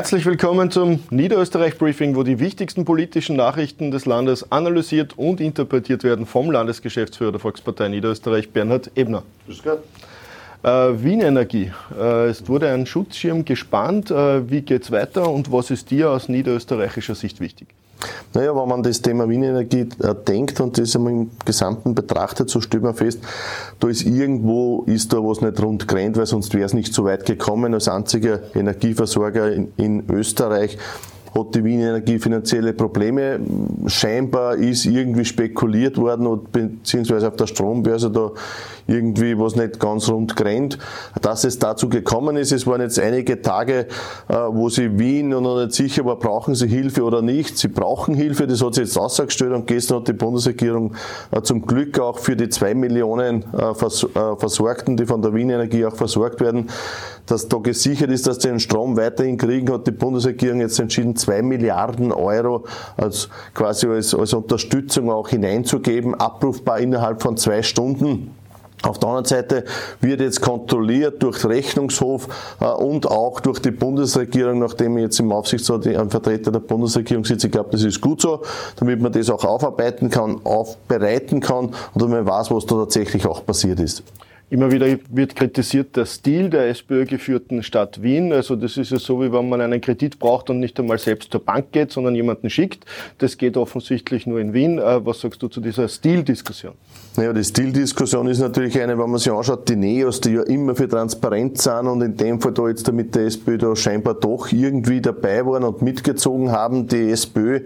Herzlich willkommen zum Niederösterreich-Briefing, wo die wichtigsten politischen Nachrichten des Landes analysiert und interpretiert werden vom Landesgeschäftsführer der Volkspartei Niederösterreich, Bernhard Ebner. Grüß Gott. Äh, Wien Energie. Äh, es wurde ein Schutzschirm gespannt. Äh, wie geht es weiter und was ist dir aus niederösterreichischer Sicht wichtig? Naja, wenn man das Thema Windenergie äh, denkt und das im Gesamten betrachtet, so stellt man fest, da ist irgendwo, ist da was nicht rund gerannt, weil sonst wäre es nicht so weit gekommen. Als einziger Energieversorger in, in Österreich hat die Wien Energie finanzielle Probleme. Scheinbar ist irgendwie spekuliert worden, beziehungsweise auf der Strombörse da irgendwie was nicht ganz rund grennt. Dass es dazu gekommen ist, es waren jetzt einige Tage, äh, wo sie Wien noch nicht sicher war, brauchen sie Hilfe oder nicht. Sie brauchen Hilfe, das hat sie jetzt ausgestellt und gestern hat die Bundesregierung äh, zum Glück auch für die zwei Millionen äh, Versorgten, die von der Wien Energie auch versorgt werden, dass da gesichert ist, dass sie den Strom weiterhin kriegen, hat die Bundesregierung jetzt entschieden, zwei Milliarden Euro als quasi als, als Unterstützung auch hineinzugeben, abrufbar innerhalb von zwei Stunden. Auf der anderen Seite wird jetzt kontrolliert durch Rechnungshof äh, und auch durch die Bundesregierung, nachdem jetzt im Aufsichtsrat ein Vertreter der Bundesregierung sitzt. Ich glaube, das ist gut so, damit man das auch aufarbeiten kann, aufbereiten kann und man weiß, was da tatsächlich auch passiert ist. Immer wieder wird kritisiert der Stil der SPÖ-geführten Stadt Wien. Also das ist ja so, wie wenn man einen Kredit braucht und nicht einmal selbst zur Bank geht, sondern jemanden schickt. Das geht offensichtlich nur in Wien. Äh, was sagst du zu dieser Stildiskussion? Naja, die Stildiskussion ist natürlich eine, wenn man sich anschaut, die Neos, die ja immer für Transparenz sind und in dem Fall da jetzt mit der SPÖ da scheinbar doch irgendwie dabei waren und mitgezogen haben, die SPÖ,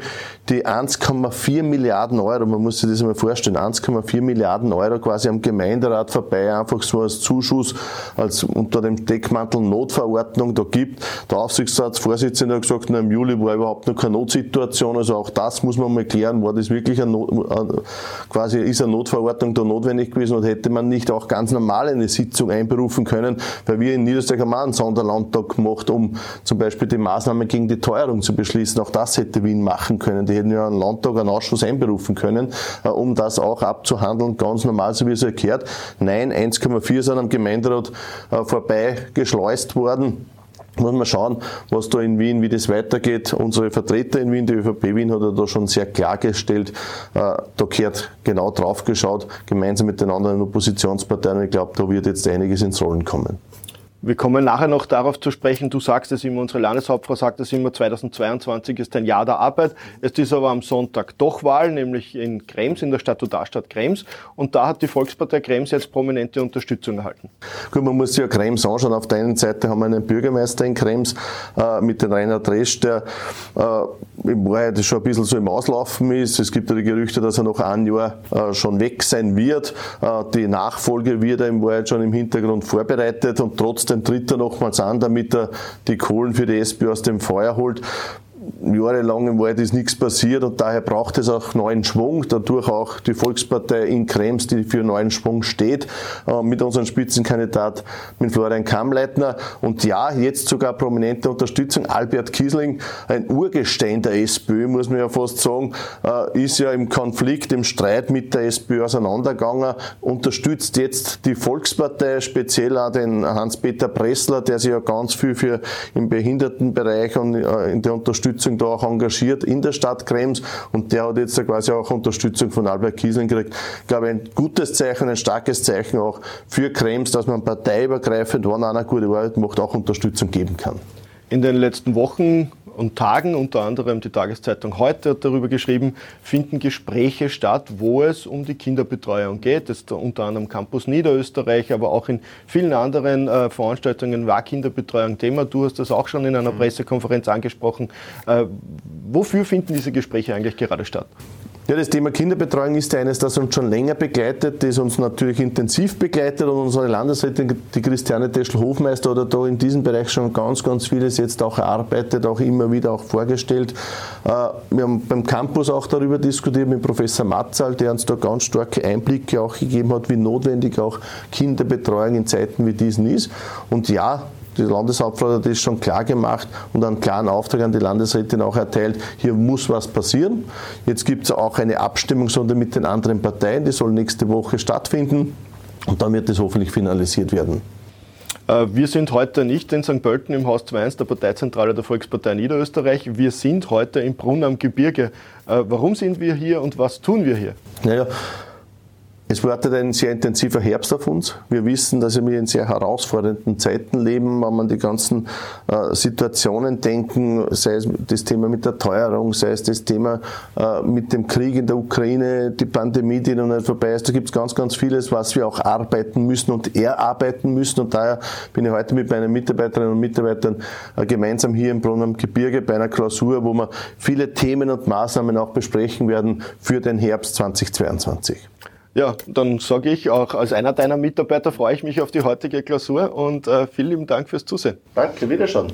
die 1,4 Milliarden Euro, man muss sich das mal vorstellen, 1,4 Milliarden Euro quasi am Gemeinderat vorbei einfach einfach so als Zuschuss, als unter dem Deckmantel Notverordnung da gibt. Der Aufsichtsratsvorsitzende hat gesagt, im Juli war überhaupt noch keine Notsituation, also auch das muss man mal klären, war das wirklich eine Not, quasi ist eine Notverordnung da notwendig gewesen und hätte man nicht auch ganz normal eine Sitzung einberufen können, weil wir in Niederösterreich haben einen Sonderlandtag gemacht, um zum Beispiel die Maßnahmen gegen die Teuerung zu beschließen. Auch das hätte Wien machen können. Die hätten ja einen Landtag, einen Ausschuss einberufen können, äh, um das auch abzuhandeln, ganz normal, so wie es erklärt. Nein, 1, 1,4 sind am Gemeinderat äh, vorbei geschleust worden muss man schauen, was da in Wien, wie das weitergeht. Unsere Vertreter in Wien, die ÖVP Wien, hat da schon sehr klargestellt. Äh, da gehört genau drauf geschaut, gemeinsam mit den anderen Oppositionsparteien. Ich glaube, da wird jetzt einiges ins Rollen kommen. Wir kommen nachher noch darauf zu sprechen. Du sagst es immer, unsere Landeshauptfrau sagt es immer, 2022 ist ein Jahr der Arbeit. Es ist aber am Sonntag doch Wahl, nämlich in Krems, in der Statutarstadt Krems. Und da hat die Volkspartei Krems jetzt prominente Unterstützung erhalten. Gut, man muss sich ja Krems anschauen. Auf der einen Seite haben wir einen Bürgermeister in Krems äh, mit dem Reinhard Resch, der äh, in Wahrheit schon ein bisschen so im Auslaufen ist. Es gibt ja die Gerüchte, dass er noch ein Jahr äh, schon weg sein wird. Äh, die Nachfolge wird er in Wahrheit schon im Hintergrund vorbereitet und trotzdem dann tritt er nochmals an, damit er die Kohlen für die SPÖ aus dem Feuer holt jahrelang im Wald ist nichts passiert und daher braucht es auch neuen Schwung. Dadurch auch die Volkspartei in Krems, die für neuen Schwung steht, äh, mit unserem Spitzenkandidat, mit Florian Kammleitner. Und ja, jetzt sogar prominente Unterstützung. Albert Kiesling, ein Urgestein der SPÖ, muss man ja fast sagen, äh, ist ja im Konflikt, im Streit mit der SPÖ auseinandergegangen, unterstützt jetzt die Volkspartei, speziell auch den Hans-Peter Pressler, der sich ja ganz viel für im Behindertenbereich und äh, in der Unterstützung Unterstützung da auch engagiert in der Stadt Krems und der hat jetzt quasi auch Unterstützung von Albert Kiesling gekriegt. Ich glaube, ein gutes Zeichen, ein starkes Zeichen auch für Krems, dass man parteiübergreifend, wenn einer gute Arbeit macht, auch Unterstützung geben kann. In den letzten Wochen und Tagen, unter anderem die Tageszeitung heute hat darüber geschrieben, finden Gespräche statt, wo es um die Kinderbetreuung geht. Das ist unter anderem Campus Niederösterreich, aber auch in vielen anderen äh, Veranstaltungen war Kinderbetreuung Thema. Du hast das auch schon in einer mhm. Pressekonferenz angesprochen. Äh, wofür finden diese Gespräche eigentlich gerade statt? Ja, das Thema Kinderbetreuung ist eines, das uns schon länger begleitet, das uns natürlich intensiv begleitet und unsere Landesrätin, die Christiane Teschl-Hofmeister, hat da in diesem Bereich schon ganz, ganz vieles jetzt auch erarbeitet, auch immer wieder auch vorgestellt. Äh, wir haben beim Campus auch darüber diskutiert mit Professor Matzal, der uns da ganz starke Einblicke auch gegeben hat, wie notwendig auch Kinderbetreuung in Zeiten wie diesen ist. Und ja, die Landeshauptfrau hat das schon klar gemacht und einen klaren Auftrag an die Landesrätin auch erteilt, hier muss was passieren. Jetzt gibt es auch eine Abstimmungsrunde mit den anderen Parteien, die soll nächste Woche stattfinden und dann wird das hoffentlich finalisiert werden. Äh, wir sind heute nicht in St. Pölten im Haus 2 der Parteizentrale der Volkspartei Niederösterreich. Wir sind heute in Brunn am Gebirge. Äh, warum sind wir hier und was tun wir hier? Naja, es wartet ein sehr intensiver Herbst auf uns. Wir wissen, dass wir in sehr herausfordernden Zeiten leben, wenn man die ganzen äh, Situationen denken, sei es das Thema mit der Teuerung, sei es das Thema äh, mit dem Krieg in der Ukraine, die Pandemie, die noch nicht vorbei ist. Da gibt es ganz, ganz vieles, was wir auch arbeiten müssen und erarbeiten müssen. Und daher bin ich heute mit meinen Mitarbeiterinnen und Mitarbeitern äh, gemeinsam hier im Brunnen Gebirge bei einer Klausur, wo wir viele Themen und Maßnahmen auch besprechen werden für den Herbst 2022. Ja, dann sage ich auch als einer deiner Mitarbeiter freue ich mich auf die heutige Klausur und äh, vielen lieben Dank fürs Zusehen. Danke, Wiederschauen.